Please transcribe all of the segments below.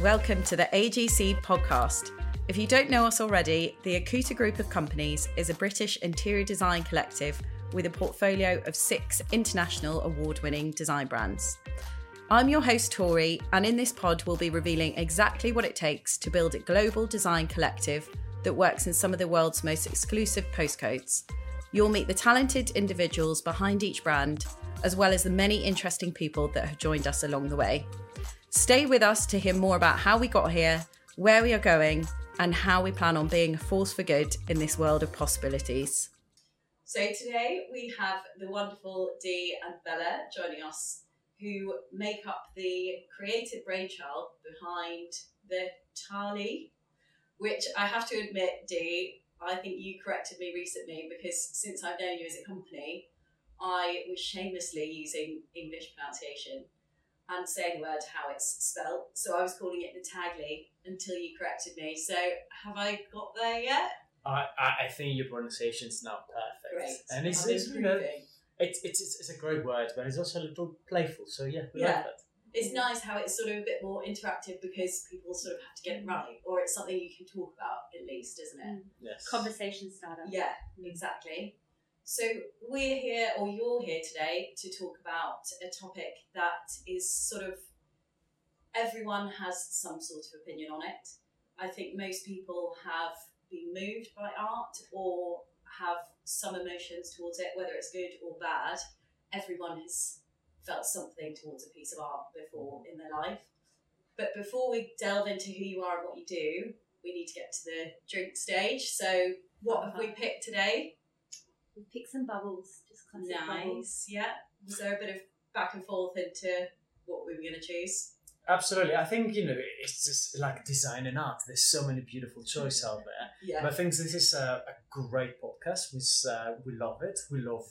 Welcome to the AGC podcast. If you don't know us already, the Akuta Group of Companies is a British interior design collective with a portfolio of six international award winning design brands. I'm your host, Tori, and in this pod, we'll be revealing exactly what it takes to build a global design collective that works in some of the world's most exclusive postcodes. You'll meet the talented individuals behind each brand, as well as the many interesting people that have joined us along the way. Stay with us to hear more about how we got here, where we are going, and how we plan on being a force for good in this world of possibilities. So today we have the wonderful Dee and Bella joining us who make up the creative brainchild behind the Tagli, which I have to admit, Dee, I think you corrected me recently because since I've known you as a company, I was shamelessly using English pronunciation and saying the word how it's spelled. So I was calling it the Tagli until you corrected me. So have I got there yet? I, I think your pronunciation is now perfect. Great. And it's, it's, you know, it's, it's, it's, it's a great word, but it's also a little playful. So yeah, we Yeah. like that. It's nice how it's sort of a bit more interactive because people sort of have to get it right, or it's something you can talk about at least, isn't it? Mm. Yes. conversation starter. Yeah, exactly. So we're here, or you're here today, to talk about a topic that is sort of everyone has some sort of opinion on it. I think most people have been moved by art or have some emotions towards it, whether it's good or bad. Everyone has felt something towards a piece of art before in their life. But before we delve into who you are and what you do, we need to get to the drink stage. So, what have we uh-huh. picked today? We pick some bubbles, just classic bubbles. Nice, yeah. Was there a bit of back and forth into what we were going to choose? Absolutely. I think, you know, it's just like design and art. There's so many beautiful choices out there. Yeah. But I think this is a, a great podcast. We, uh, we love it. We love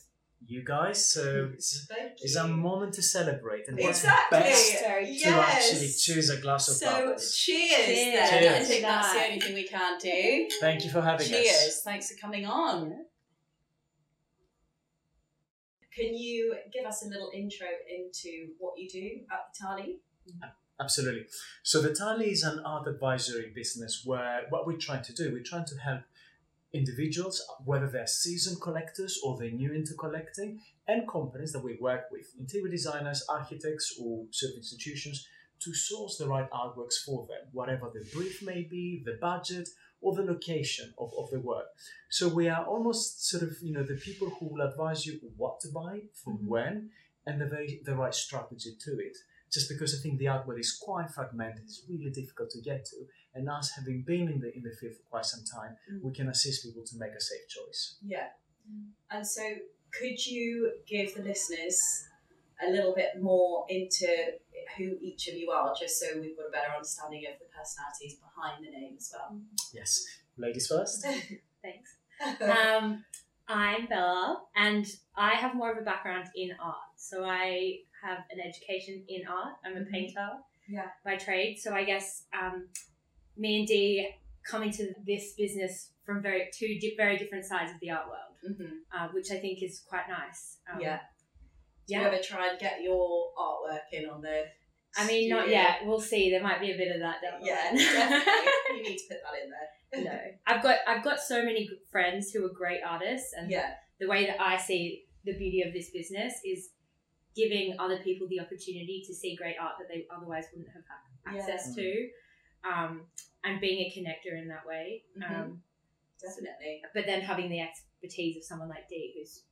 you guys. So it's, it's a moment to celebrate. And what's Exactly. best Very to actually choose a glass of So, bubbles. cheers, Cheers. then. I Cheers. think that's the only thing we can't do. Thank you for having Cheers. us. Cheers. Thanks for coming on. Can you give us a little intro into what you do at the Tagli? Absolutely. So the Tagli is an art advisory business where what we're trying to do, we're trying to help individuals, whether they're seasoned collectors or they're new into collecting, and companies that we work with, interior designers, architects, or of institutions, to source the right artworks for them, whatever the brief may be, the budget, or the location of, of the work. So we are almost sort of, you know, the people who will advise you what to buy, from Mhm. when, and the, very, the right strategy to it just because I think the art world is quite fragmented, it's really difficult to get to. And us having been in the in the field for quite some time, Mm. we can assist people to make a safe choice. Yeah. And so, could you give the listeners a little bit more into who each of you are, just so we've got a better understanding of the personalities behind the name as well? Yes, ladies first. Thanks. Um, I'm Bella, and I have more of a background in art. So I have an education in art. I'm a Mhm. painter Yeah. by trade. So I guess um, me and Dee come into this business from very two di- very different sides of the art world, hmm uh, which I think is quite nice. Um, yeah. Do yeah. you ever try and get your artwork in on the? I mean, not yet. We'll see. There might be a bit of that down the Yeah, line. you need to put that in there. no, I've got I've got so many friends who are great artists, and Yeah. the way that I see the beauty of this business is giving other people the opportunity to see great art that they otherwise wouldn't have had Yeah. access to, um, and being a connector in that way. Mhm. Um, Definitely. but then having the expertise of someone like Dee, who's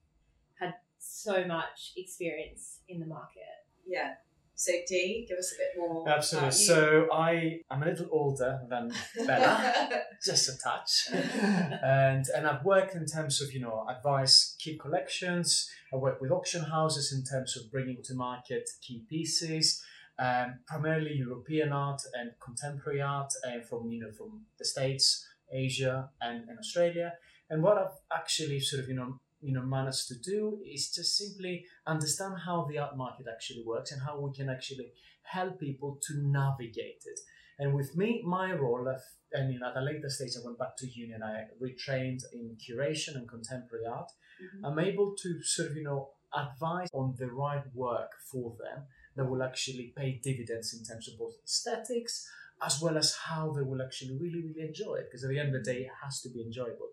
had so much experience in the market. Yeah. So Dee, give us a bit more. Absolutely. about you. So I am a little older than Bella, just a touch, and and I've worked in terms of you know advice key collections. I work with auction houses in terms of bringing to market key pieces, um, primarily European art and contemporary art, and from you know from the states, Asia, and, and Australia. And what I've actually sort of you know you know managed to do is just simply understand how the art market actually works and how we can actually help people to navigate it. And with me, my role, I've- I mean, at a later stage, I went back to uni and I retrained in curation and contemporary art. Mhm. I'm able to sort of, you know, advise on the right work for them that will actually pay dividends in terms of both aesthetics as well as how they will actually really, really enjoy it. Because at the end of the day, it has to be enjoyable.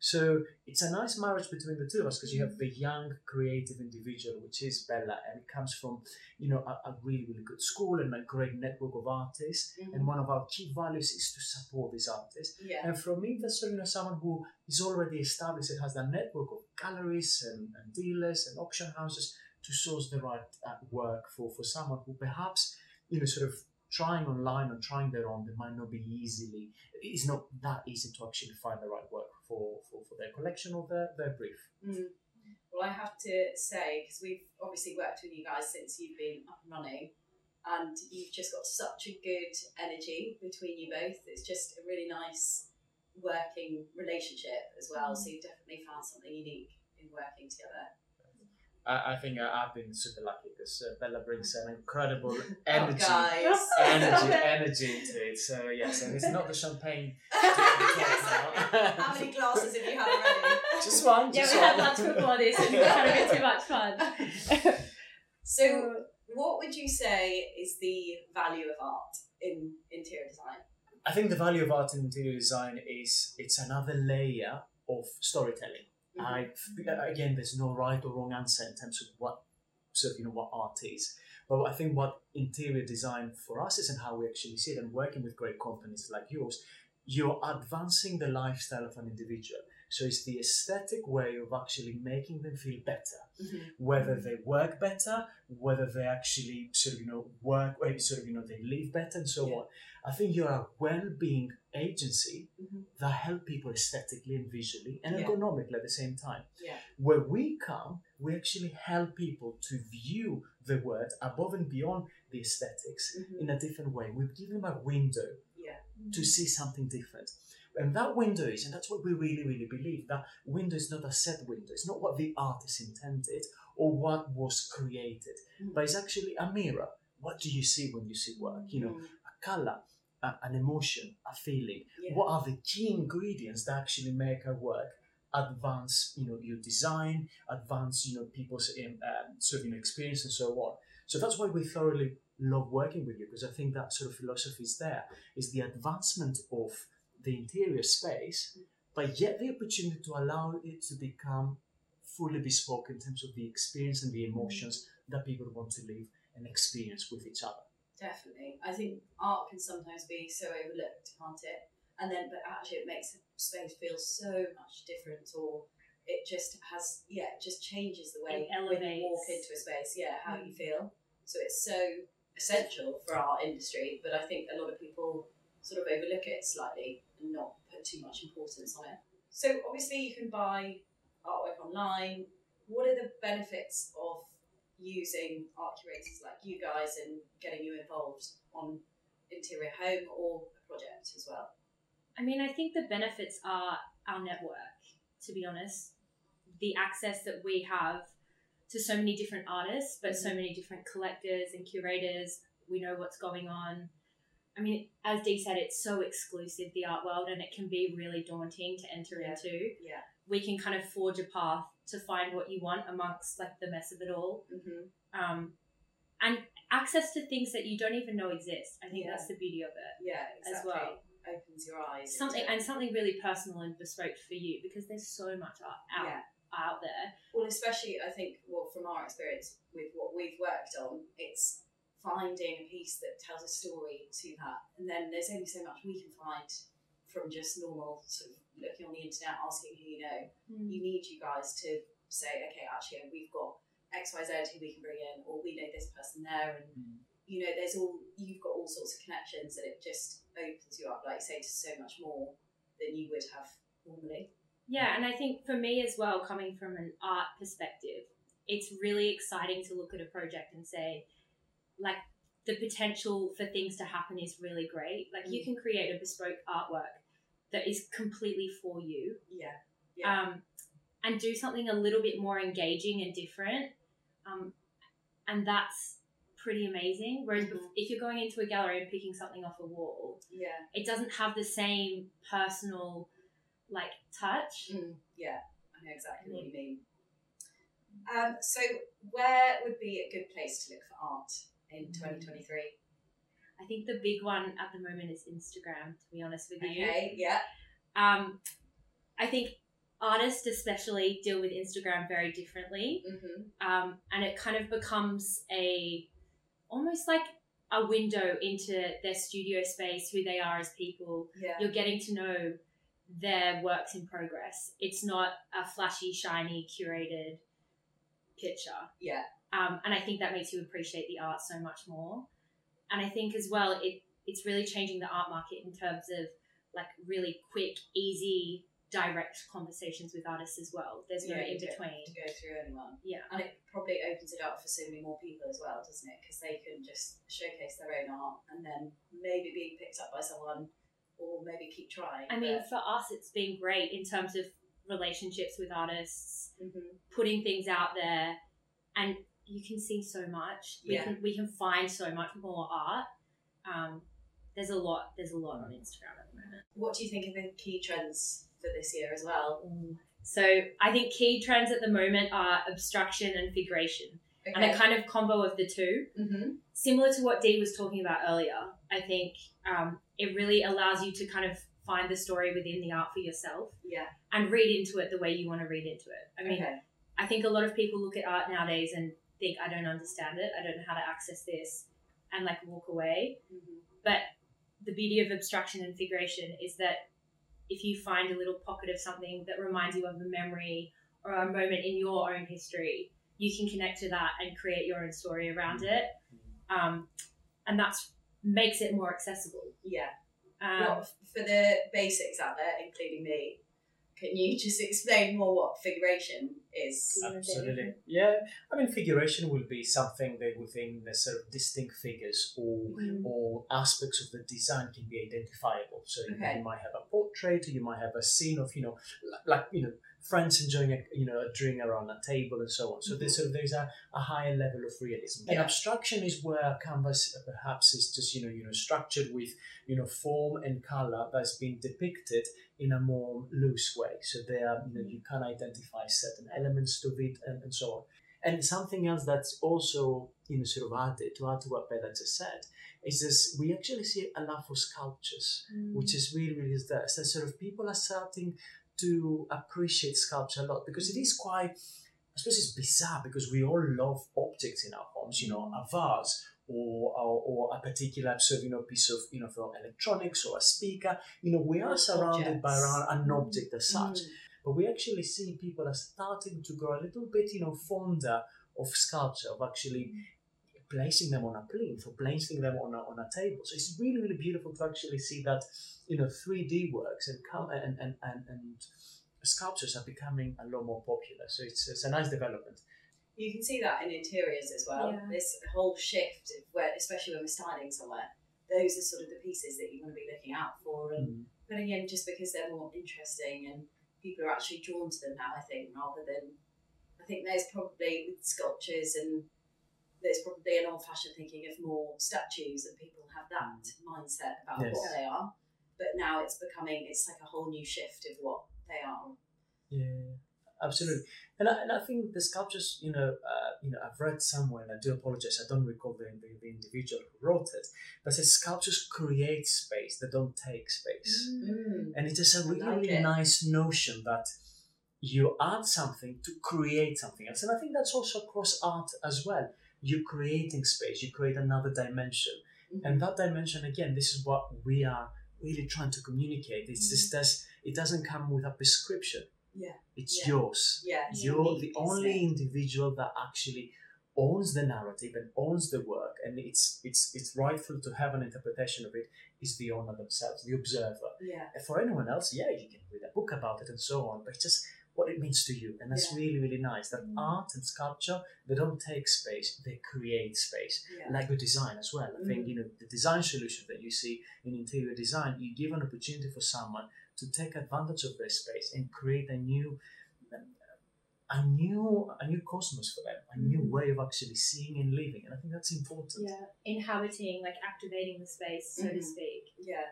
So it's a nice marriage between the two of us because you have the young creative individual, which is Bella, and it comes from you know a, a really really good school and a great network of artists. Mm-hmm. And one of our key values is to support these artists. Yeah. And for me, that's you know someone who is already established and has a network of galleries and, and dealers and auction houses to source the right uh, work for for someone who perhaps you know sort of trying online or trying their own, they might not be easily. It's not that easy to actually find the right work for for, for their collection or their their brief. Mm. Well, I have to say, because we've obviously worked with you guys since you've been up and running, and you've just got such a good energy between you both. It's just a really nice working relationship as well. So you've definitely found something unique in working together. I, I think I, I've been super lucky because uh, Bella brings an incredible Oh, energy. guys. Energy, energy into it. So yes, and it's not the champagne. How many glasses have you had already? Just one. Yeah, we one. had lunch before this and we had a bit too much fun. So, what would you say is the value of art in interior design? I think the value of art in interior design is it's another layer of storytelling. I uh, again, there's no right or wrong answer in terms of what sort of you know what art is. But I think what interior design for us is and how we actually see it, and working with great companies like yours, you're advancing the lifestyle of an individual. So it's the aesthetic way of actually making them feel better, Mhm. whether they work better, whether they actually sort of you know work, or sort of you know they live better, and so Yeah. on. I think you're a well-being agency Mhm. that help people aesthetically and visually and Yeah. ergonomically at the same time. Yeah. Where we come, we actually help people to view the world above and beyond the esthetics Mhm. in a different way. We give them a window Yeah. to see something different. And that window is, and that's what we really, really believe, that window is not a set window. It's not what the artist intended or what was created, Mhm. but it's actually a mirror. What do you see when you see work? You know, Mhm. a color, a, an emotion, a feeling. Yeah. What are the key ingredients that actually make a work advance, you know, your design, advance, you know, people's um, um, sort of you know, experience and so on. So that's why we thoroughly love working with you because I think that sort of philosophy is there, is the advancement of the interior space, but yet the opportunity to allow it to become fully bespoke in terms of the experience and the emotions that people want to live and experience with each other. Definitely. I think art can sometimes be so overlooked, can't it? And then, but actually, it makes a space feel so much different, or it just has, yeah, it just changes the way when you walk into a space, yeah, how Mm. you feel. So it's so essential for our industry, but I think a lot of people sort of overlook it slightly and not put too much importance on it. So obviously, you can buy artwork online. What are the benefits of using art curators like you guys and getting you involved on interior home or a project as well? I mean, I think the benefits are our network, to be honest. The access that we have to so many different artists, but so mm-hmm. many different collectors and curators. We know what's going on. I mean, as Dee said, it's so exclusive, the art world, and it can be really daunting to enter Yeah. into. Yeah. We can kind of forge a path to find what you want amongst like the mess of it all. Mm-hmm. Um, and access to things that you don't even know exist. I think Yeah. that's the beauty of it. Yeah, As exactly. well. Opens your eyes. something and something really personal and bespoke for you because there's so much art out, Yeah. out there. Well, especially I think, well, from our experience with what we've worked on, it's finding a piece that tells a story to that, and then there's only so much we can find from just normal sort of looking on the internet, asking who you know. You need you guys to say, okay, actually, we've got X, Y, Z who we can bring in, or we know this person there, and Mm. you know, there's all you've got all sorts of connections, and it just opens you up, like say, to so much more than you would have normally. Yeah, and I think for me as well, coming from an art perspective, it's really exciting to look at a project and say, like, the potential for things to happen is really great. Like, you Mm. can create a bespoke artwork that is completely for you. Yeah, Yeah. um, and do something a little bit more engaging and different. Um, and that's pretty amazing. Whereas Mhm. if you're going into a gallery and picking something off a wall, yeah, it doesn't have the same personal like touch. Mm, yeah. I know exactly what you mean. Um, so, where would be a good place to look for art in 2023? I think the big one at the moment is Instagram, to be honest with you. Okay, yeah. Um, I think artists, especially, deal with Instagram very differently. Mm-hmm. um, and it kind of becomes a almost like a window into their studio space, who they are as people. Yeah. You're getting to know their works in progress. It's not a flashy, shiny, curated picture. Yeah. Um, and I think that makes you appreciate the art so much more. And I think as well, it it's really changing the art market in terms of like really quick, easy, direct conversations with artists as well. There's no Yeah, in between. To go through anyone. Yeah. And it probably opens it up for so many more people as well, doesn't it? Because they can just showcase their own art and then maybe being picked up by someone or maybe keep trying. I mean, but- for us, it's been great in terms of relationships with artists, Mhm. putting things out there, and you can see so much. We Yeah. can we can find so much more art. Um, there's a lot. There's a lot on Instagram at the moment. what do you think are the key trends for this year as well? So I think key trends at the moment are abstraction and figuration, and a kind of combo of the two. hmm similar to what Dee was talking about earlier, I think um, it really allows you to kind of find the story within the art for yourself Yeah. and read into it the way you want to read into it. I mean, okay. I think a lot of people look at art nowadays and think, I don't understand it, I don't know how to access this, and like walk away. Mhm. But the beauty of abstraction and figuration is that if you find a little pocket of something that reminds you of a memory or a moment in your own history, you can connect to that and create your own story around it. Um, and that's makes it more accessible. Yeah. Um, what, for the basics out there, including me, can you just explain more what figuration is? Do you wanna say Absolutely. Yeah. I mean, figuration will be something that within the sort of distinct figures or Mm. or aspects of the design can be identifiable. So you- Okay. you might have a portrait, or you might have a scene of you know, like you know, friends enjoying a you know a drink around a table and so on. So there's mm-hmm. sort of there's a, a higher level of realism. And abstraction is where canvas uh, perhaps is just you know you know structured with you know form and color that's been depicted in a more loose way. So there, you know, mm-hmm. you can identify certain elements to it and, and so on. And something else that's also you know sort of added to add to what Bella just said is this: we actually see a love for sculptures, which mm. is really really is that so sort of people are starting to appreciate sculpture a lot because it is quite. I suppose it's bizarre because we all love objects in our homes. You know, a mm. vase or, or, or a particular sort of you know piece of you know from electronics or a speaker. You know, we are surrounded by an mm. object as such Mm. but we actually see people are starting to grow a little bit, you know, fonder of sculpture, of actually mm. Placing them on a plinth or placing them on a, on a table. So it's really, really beautiful to actually see that, you know, 3D works and come and, and, and, and sculptures are becoming a lot more popular. So it's, it's a nice development. You can see that in interiors as well. Yeah. This whole shift, of where, especially when we're styling somewhere, those are sort of the pieces that you want to be looking out for and mm. putting in just because they're more interesting and people are actually drawn to them now, I think, rather than. I think there's probably with sculptures and there's probably an old fashioned thinking of more statues and people have that mindset about Yes. what they are. But now it's becoming, it's like a whole new shift of what they are. Yeah, absolutely. And I, and I think the sculptures, you know, uh, you know, I've read somewhere, and I do apologize, I don't recall the, the, the individual who wrote it, but says sculptures create space, they don't take space. Mm. And it is a really, like really nice notion that you add something to create something else. And I think that's also across art as well. You're creating space, you create another dimension. Mhm. And that dimension, again, this is what we are really trying to communicate. It's just does it doesn't come with a prescription. Yeah. It's Yeah. yours. yeah, You're the only individual that actually owns the narrative and owns the work, and it's it's it's rightful to have an interpretation of it. Is the owner themselves, the observer. Yeah. And for anyone else, yeah, you can read a book about it and so on, but it's just what it means to you, and that's Yeah. really really nice. That Mm. art and sculpture they don't take space, they create space Yeah. like with design as well. I think Mm. you know the design solution that you see in interior design, you give an opportunity for someone to take advantage of their space and create a new, a new, a new cosmos for them, a new Mm. way of actually seeing and living, and I think that's important. Yeah, inhabiting, like activating the space, so to Mhm. speak. Yeah.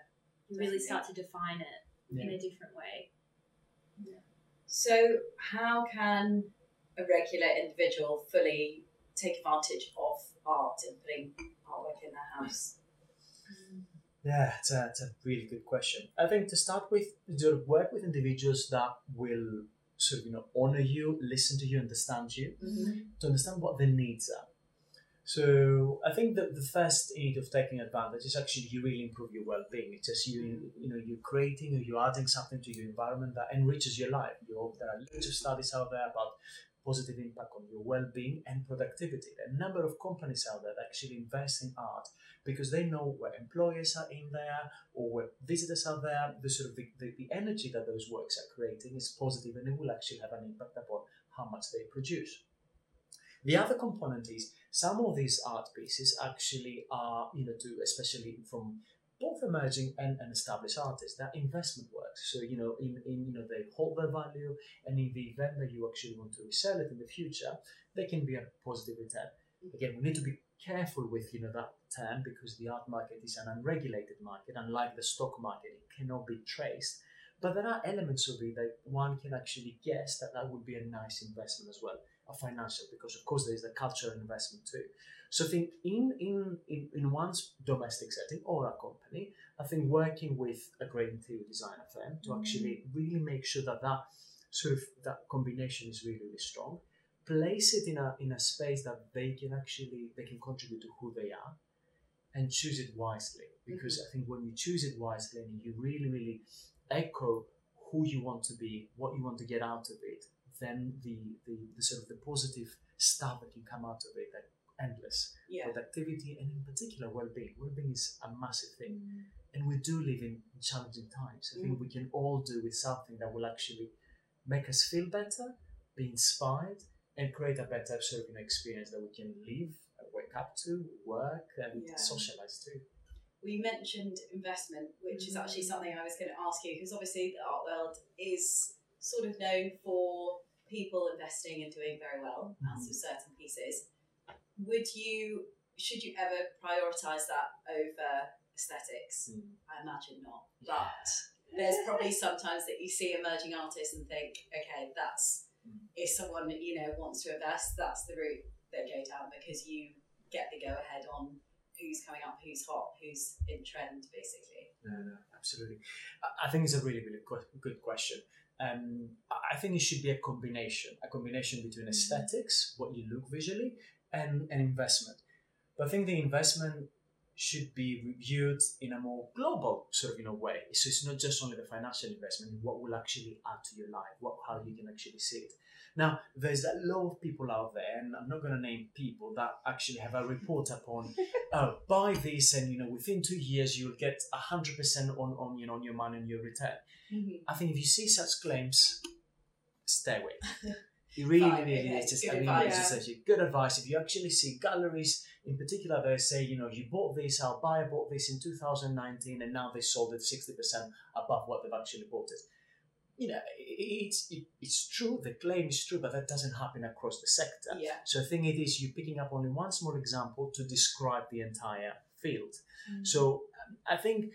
You really start to define it in a different way. So, how can a regular individual fully take advantage of art and putting artwork in their house? Yeah, it's a, it's a really good question. I think to start with, of work with individuals that will sort of you know honor you, listen to you, understand you, Mm-hmm. to understand what their needs are. So I think that the first aid of taking advantage is actually you really improve your well-being. It's just you you know you're creating or you're adding something to your environment that enriches your life. You're, there are loads of studies out there about positive impact on your well-being and productivity. There are a number of companies out there that actually invest in art because they know where employers are in there or where visitors are there. The sort of the, the, the energy that those works are creating is positive and it will actually have an impact upon how much they produce. The other component is some of these art pieces actually are, you know, to especially from both emerging and, and established artists, they're investment works. So, you know, in, in you know, they hold their value and in the event that you actually want to resell it in the future, they can be a positive return. Again, we need to be careful with you know that term because the art market is an unregulated market, unlike the stock market, it cannot be traced. But there are elements of it that one can actually guess that that would be a nice investment as well, financial, because of course there is a cultural investment too. So I think in, in, in, in one's domestic setting or a company, I think working with a great interior designer firm to mm-hmm. actually really make sure that that sort of that combination is really, really strong. Place it in a in a space that they can actually they can contribute to who they are and choose it wisely. Mm-hmm. Because I think when you choose it wisely and you really, really echo who you want to be, what you want to get out of it, then the, the, the sort of the positive stuff that can come out of it, like endless Yeah. productivity and in particular well-being. Well-being is a massive thing, mm-hmm. and we do live in challenging times. I think mm. we can all do with something that will actually make us feel better, be inspired, and create a better sort of experience that we can live, uh, wake up to, work, and Yeah. socialize too. We mentioned investment, which is actually mm. something I was going to ask you because obviously the art world is sort of known for people investing and doing very well out of certain pieces. Would you, should you ever prioritize that over aesthetics? Mm. I imagine not, but there's probably sometimes that you see emerging artists and think, okay, that's Mm. if someone you know wants to invest, that's the route they go down because you get the go ahead on who's coming up, who's hot, who's in trend, basically. No, no, absolutely. I- think it's a really, really que- good question. Um, I I think it should be a combination, a combination between aesthetics, what you look visually, and an investment. But I think the investment should be reviewed in a more global sort of you know way. So it's not just only the financial investment, what will actually add to your life, what how you can actually see it. Now, there's a lot of people out there, and I'm not going to name people that actually have a report upon oh, buy this, and you know, within two years you'll get hundred percent on on you know on your money and your return. Mm-hmm. I think if you see such claims, stay away. It really, really okay, is just. good I mean, advice. it's just actually good advice. If you actually see galleries in particular, they say, you know, you bought this, our buyer bought this in 2019, and now they sold it 60% above what they've actually bought it. You know, it's it, it's true. The claim is true, but that doesn't happen across the sector. Yeah. So I think it is you picking up only one small example to describe the entire field. So um, I think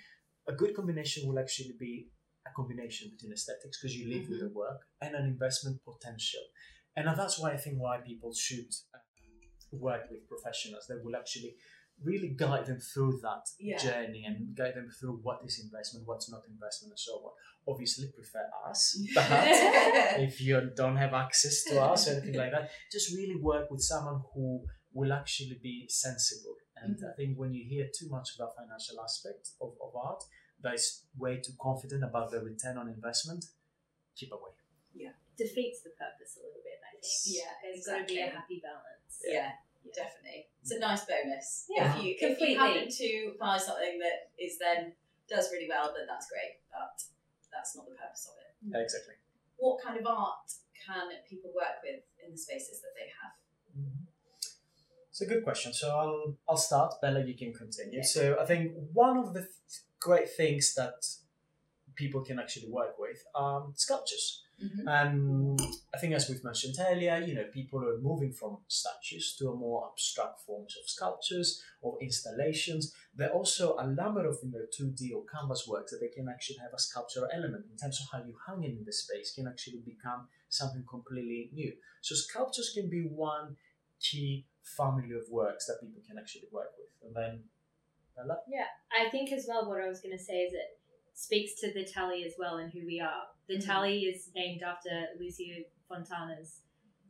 a good combination will actually be a combination between aesthetics because you live with the work and an investment potential. And that's why I think why people should um, work with professionals that will actually really guide them through that Yeah. journey and guide them through what is investment, what's not investment, and so on. Obviously, prefer us, but if you don't have access to us or anything like that, just really work with someone who will actually be sensible. And I think when you hear too much about financial aspect of, of art, that is way too confident about the return on investment, keep away. Yeah. Defeats the purpose a little bit. I think. Yeah, there's got to be a happy balance. yeah, definitely. It's a nice bonus. Yeah, if you if completely. you happen to buy something that is then does really well, then that's great. But that's not the purpose of it. Yeah, exactly. What kind of art can people work with in the spaces that they have? Mm-hmm. It's a good question. So I'll I'll start. Bella, you can continue. Yeah. So I think one of the th- great things that people can actually work with are sculptures. Mhm. Um, I think, as we've mentioned earlier, you know, people are moving from statues to a more abstract forms of sculptures or installations. There are also a number of you know, 2D or canvas works that they can actually have a sculptural element in terms of how you hang it in the space can actually become something completely new. So sculptures can be one key family of works that people can actually work with. And then, Bella? Yeah, I think as well. What I was going to say is it speaks to the Tagli as well and who we are. The Mhm. Tagli is named after Lucio Fontana's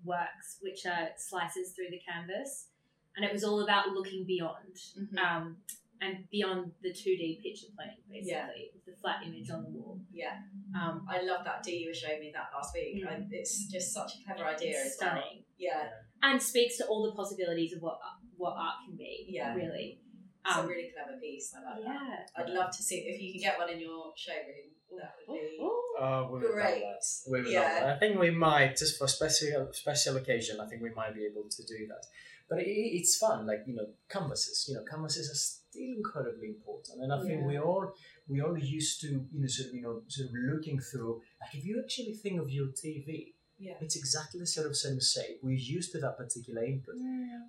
works, which are slices through the canvas, and it was all about looking beyond, Mhm. um, and beyond the two Dee picture plane, basically, Yeah. the flat image on the wall. Yeah, Um, I love that. D, you were showing me that last week. Mm. I, it's just such a clever idea it's as well. stunning, Yeah, and speaks to all the possibilities of what what art can be. Yeah. really. It's a Um, really clever piece. I like that. yeah. I'd love to see if you can get one in your showroom. That would be Oh, we would great. that. We would Yeah. that. I think we might, just for special special occasion, I think we might be able to do that. But it, it's fun, like you know, canvases. You know, canvases are still incredibly important, and I think Yeah. we all we all used to you know sort of you know sort of looking through. Like if you actually think of your TV, Yeah. it's exactly the sort of same shape. We're used to that particular input.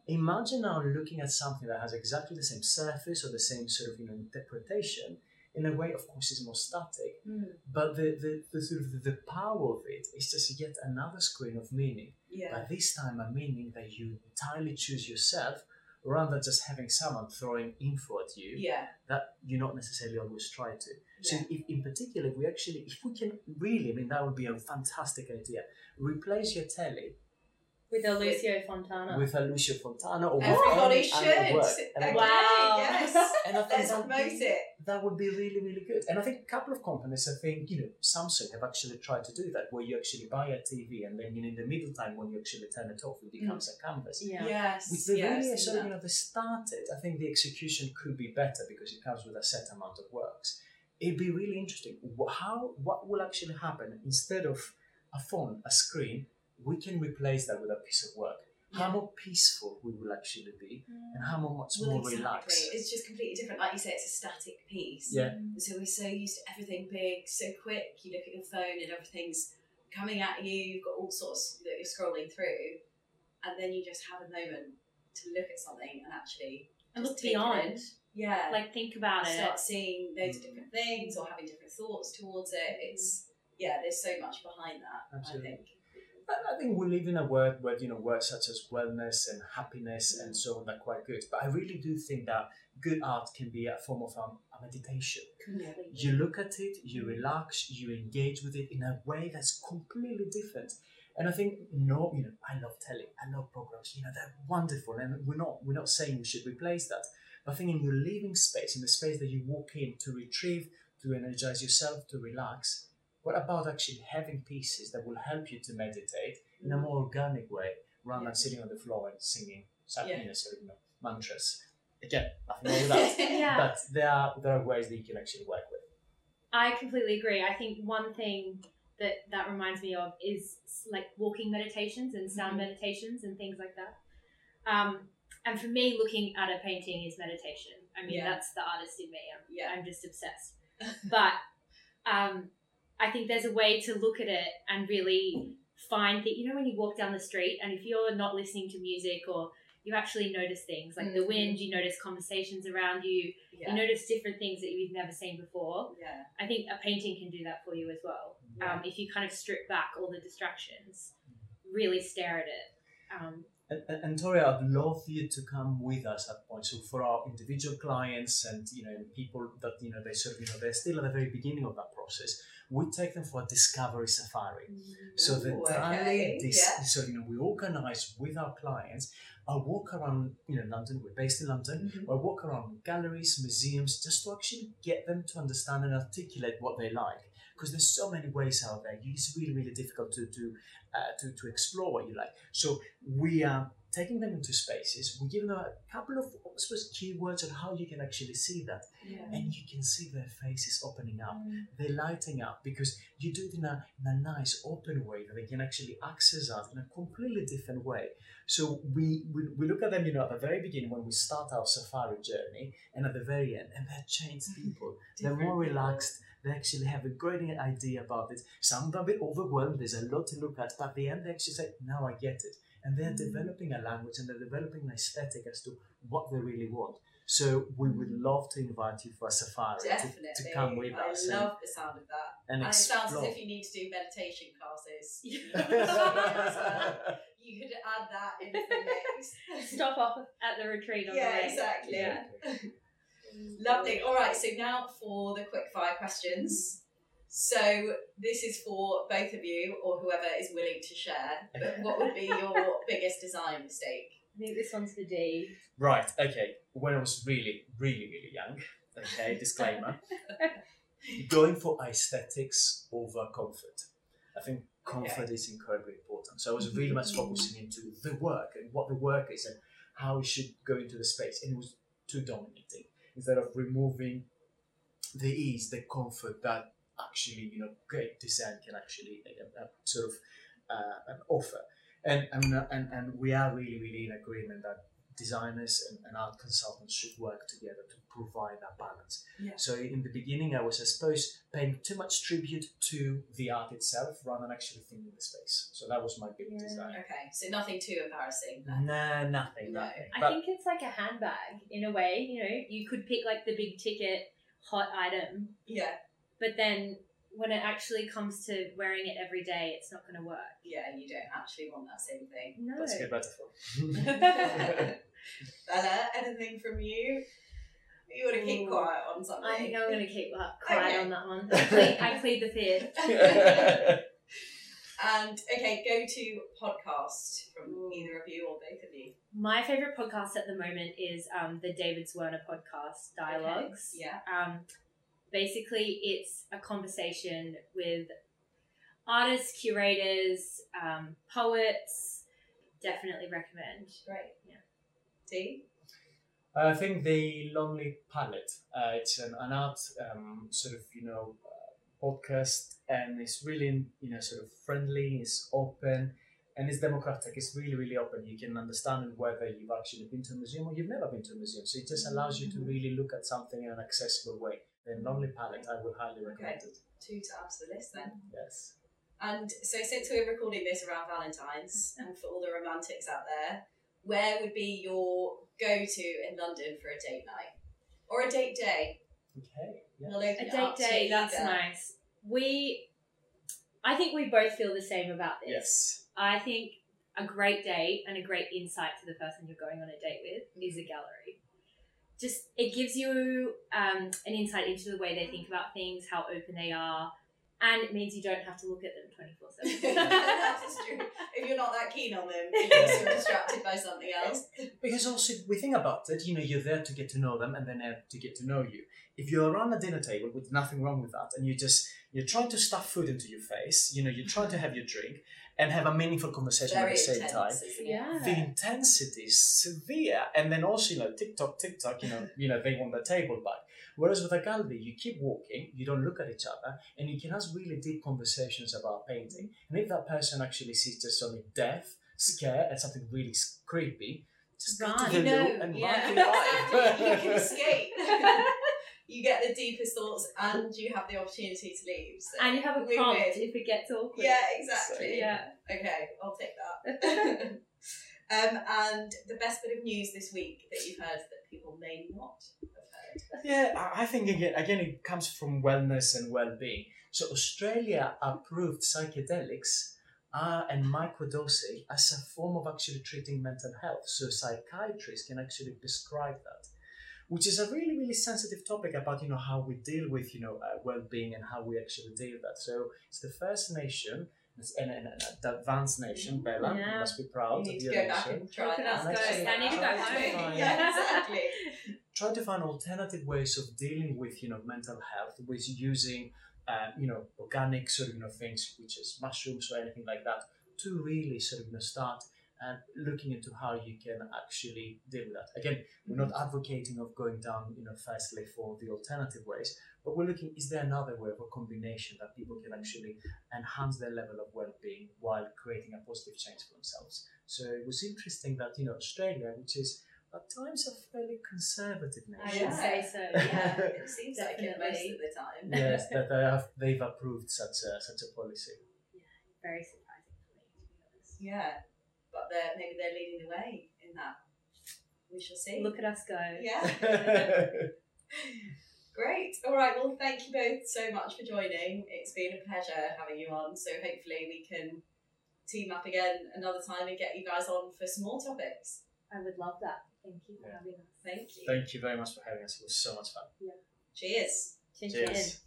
Imagine now looking at something that has exactly the same surface or the same sort of you know interpretation. In a way, of course, is more static, Mm. but the, the, the sort of the, power of it is just yet another screen of meaning. Yeah. But this time, a meaning that you entirely choose yourself, rather than just having someone throwing info at you Yeah. that you not necessarily always try to. So, if, in particular, if we actually, if we can really, I mean, that would be a fantastic idea. Replace your telly With a Lucio Fontana. with a Lucio Fontana or with Everybody any should. other work. And I- Okay, Wow. Yes. and I think Let's that would promote be- it. that would be really, really good. And I think a couple of companies, I think, you know, Samsung have actually tried to do that, where you actually buy a TV and then you know, in the middle time when you actually turn it off, it mm. becomes a canvas. yeah. Yes. With the yeah, I've really seen sort of, you know, they started, I think the execution could be better because it comes with a set amount of works. It'd be really interesting. How, what will actually happen instead of a phone, a screen, we can replace that with a piece of work. How more peaceful we will actually be, and how more, much Well, more exactly. relaxed. It's just completely different. Like you say, it's a static piece. Yeah. Mm. So we're so used to everything big, so quick. You look at your phone and everything's coming at you. You've got all sorts that you're scrolling through, and then you just have a moment to look at something and actually And look take it in. beyond. Yeah. Like think about it. start seeing loads of mm. different things or having different thoughts towards it. It's yeah, there's so much behind that. Absolutely. I think. I think we live in a world where you know words such as wellness and happiness and so on are quite good. But I really do think that good art can be a form of um, a meditation. Completely. You look at it, you relax, you engage with it in a way that's completely different. And I think no, you know, I love telly, I love programs. You know, they're wonderful, and we're not we're not saying we should replace that. But I think in your living space, in the space that you walk in to retrieve, to energize yourself, to relax. What about actually having pieces that will help you to meditate in a more organic way, rather Yeah. than sitting on the floor and singing, some, Yeah. you know, you know, mantras? Again, nothing wrong with that. Yeah. But there are there are ways that you can actually work with. I completely agree. I think one thing that that reminds me of is like walking meditations and sound Mhm. meditations and things like that. Um, and for me, looking at a painting is meditation. I mean, Yeah. that's the artist in me. I'm, Yeah. I'm just obsessed. But um, I think there's a way to look at it and really find that, you know, when you walk down the street and if you're not listening to music or you actually notice things like the Mhm. wind, you notice conversations around you, Yeah. you notice different things that you've never seen before. yeah. I think a painting can do that for you as well. Yeah. Um, if you kind of strip back all the distractions, really stare at it. Um, And, and, and Tori, I'd love you to come with us at point. So for our individual clients and you know people that you know they sort of you know they're still at the very beginning of that process, we take them for a discovery safari. So the okay, dis- yeah. so you know we organise with our clients a walk around you know London. We're based in London. Mhm. A walk around galleries, museums, just to actually get them to understand and articulate what they like. Because there's so many ways out there. It's really really difficult to to uh, to, to explore what you like. So we are taking them into spaces. We give them a couple of I suppose keywords on how you can actually see that, Yeah. and you can see their faces opening up Mm. they're lighting up because you do it in a, in a nice open way that they can actually access art in a completely different way so we, we we look at them you know at the very beginning when we start our safari journey and at the very end and they're changed people they're more relaxed they actually have a great idea about it some are a bit overwhelmed there's a lot to look at but at the end they actually say now i get it and they're Mm. developing a language and they're developing an aesthetic as to what they really want So we would love to invite you for a safari to, Definitely. to come with I us love the sound of that. and, and And it sounds explore. as if you need to do meditation classes. You could add that in the mix. Stop off at the retreat on yeah, the way. exactly. Yeah. Lovely. All right, so now for the quick fire questions. So this is for both of you or whoever is willing to share. But what would be your biggest design mistake? I think this one's for Dee. Right, okay. When I was really, really, really young, okay, disclaimer, going for aesthetics over comfort. I think comfort is incredibly important. So I was really much focusing into the work and what the work is and how it should go into the space. And it was too dominating instead of removing the ease, the comfort that actually, you know, great design can actually uh, uh, sort of uh, offer. And, and, and, and we are really, really in agreement that designers and, and art consultants should work together to provide that balance. Yeah. So in the beginning, I was, I suppose, paying too much tribute to the art itself rather than actually thinking the space. So that was my big Yeah. design. Okay, so nothing too embarrassing. then. Nah, nothing, No. nothing. I But think it's like a handbag in a way. You know, you could pick like the big ticket hot item, Yeah, but then when it actually comes to wearing it every day, it's not going to work. yeah, you don't actually want that same thing. No. that's a good metaphor. Bella, anything from you? You want to keep quiet on something? I think I'm going to keep uh, quiet Okay. on that one. I plead, I plead the fifth. And okay, go to podcast from either of you or both of you. My favorite podcast at the moment is um, the David Zwirner podcast, Dialogues. Okay, Yeah. Um, basically, it's a conversation with artists, curators, um, poets. Definitely recommend. Great. Yeah. T. I think the Lonely Palette. Uh, it's an, an art um, sort of you know uh, podcast, and it's really you know sort of friendly. It's open, and it's democratic. It's really really open. You can understand it whether you've actually been to a museum or you've never been to a museum. So it just allows you to really look at something in an accessible way. The Lonely Palette, I would highly recommend it. Two to add to the list then. Yes. And so, since we're recording this around Valentine's, and for all the romantics out there, where would be your go-to in London for a date night or a date day? Okay. Yeah. We'll A date day, that's either. nice. We, I think we both feel the same about this. Yes. I think a great date and a great insight to the person you're going on a date with is a gallery. Just it gives you um, an insight into the way they think about things, how open they are, and it means you don't have to look at them twenty four seven. that is true. If you're not that keen on them, because you're distracted by something else. Because also, we think about it, you know, you're there to get to know them and then they're to get to know you. If you're around a dinner table with nothing wrong with that, and you just you're trying to stuff food into your face, you know, you're trying to have your drink and have a meaningful conversation Very at the same intense, time. Yeah. The intensity is severe, and then also, you know, TikTok, TikTok, you know, you know, they want the table back. Whereas with a gallery, you keep walking, you don't look at each other, and you can have really deep conversations about painting. And if that person actually sees just something death, scare, and something really creepy, just go Run. to the You know, and yeah. run for you can escape. you get the deepest thoughts, and you have the opportunity to leave. So and you have a win-win. prompt if it gets awkward. Yeah, exactly. Yeah. Okay, I'll take that. um, and the best bit of news this week that you've heard that people may not have heard. Yeah, I- I think again, again, it comes from wellness and well-being. So Australia approved psychedelics uh, and microdosing as a form of actually treating mental health. So psychiatrists can actually prescribe that, which is a really, really sensitive topic about you know how we deal with you know uh, well-being and how we actually deal with that. So it's the first nation. It's an, an, an advanced nation, Bella. You must be proud You need of to your go nation. try that. Actually, I need to go home. Yeah, exactly. try to find alternative ways of dealing with you know mental health with using uh, you know organic sort of you know things which is mushrooms or anything like that to really sort of you know start and looking into how you can actually deal with that again we're not advocating of going down you know firstly for the alternative ways but we're looking is there another way of a combination that people can actually enhance their level of well-being while creating a positive change for themselves so it was interesting that you know australia which is at times a fairly conservative nation. I would say so. Yeah, Yeah. it seems like it most of the time. yes, that they have they've approved such a such a policy. Yeah, very surprising for me, to be honest. Yeah, but they're maybe they're leading the way in that. we shall see. Look at us go. Yeah. Great. All right. Well, thank you both so much for joining. It's been a pleasure having you on. So hopefully we can team up again another time and get you guys on for some more topics. I would love that. Thank you for Yeah. having us. Thank you. Thank you very much for having us. It was so much fun. Yeah. Cheers. Chin Cheers.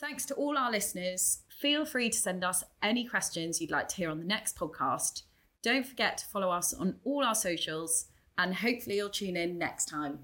Thanks to all our listeners. Feel free to send us any questions you'd like to hear on the next podcast. Don't forget to follow us on all our socials, and hopefully, you'll tune in next time.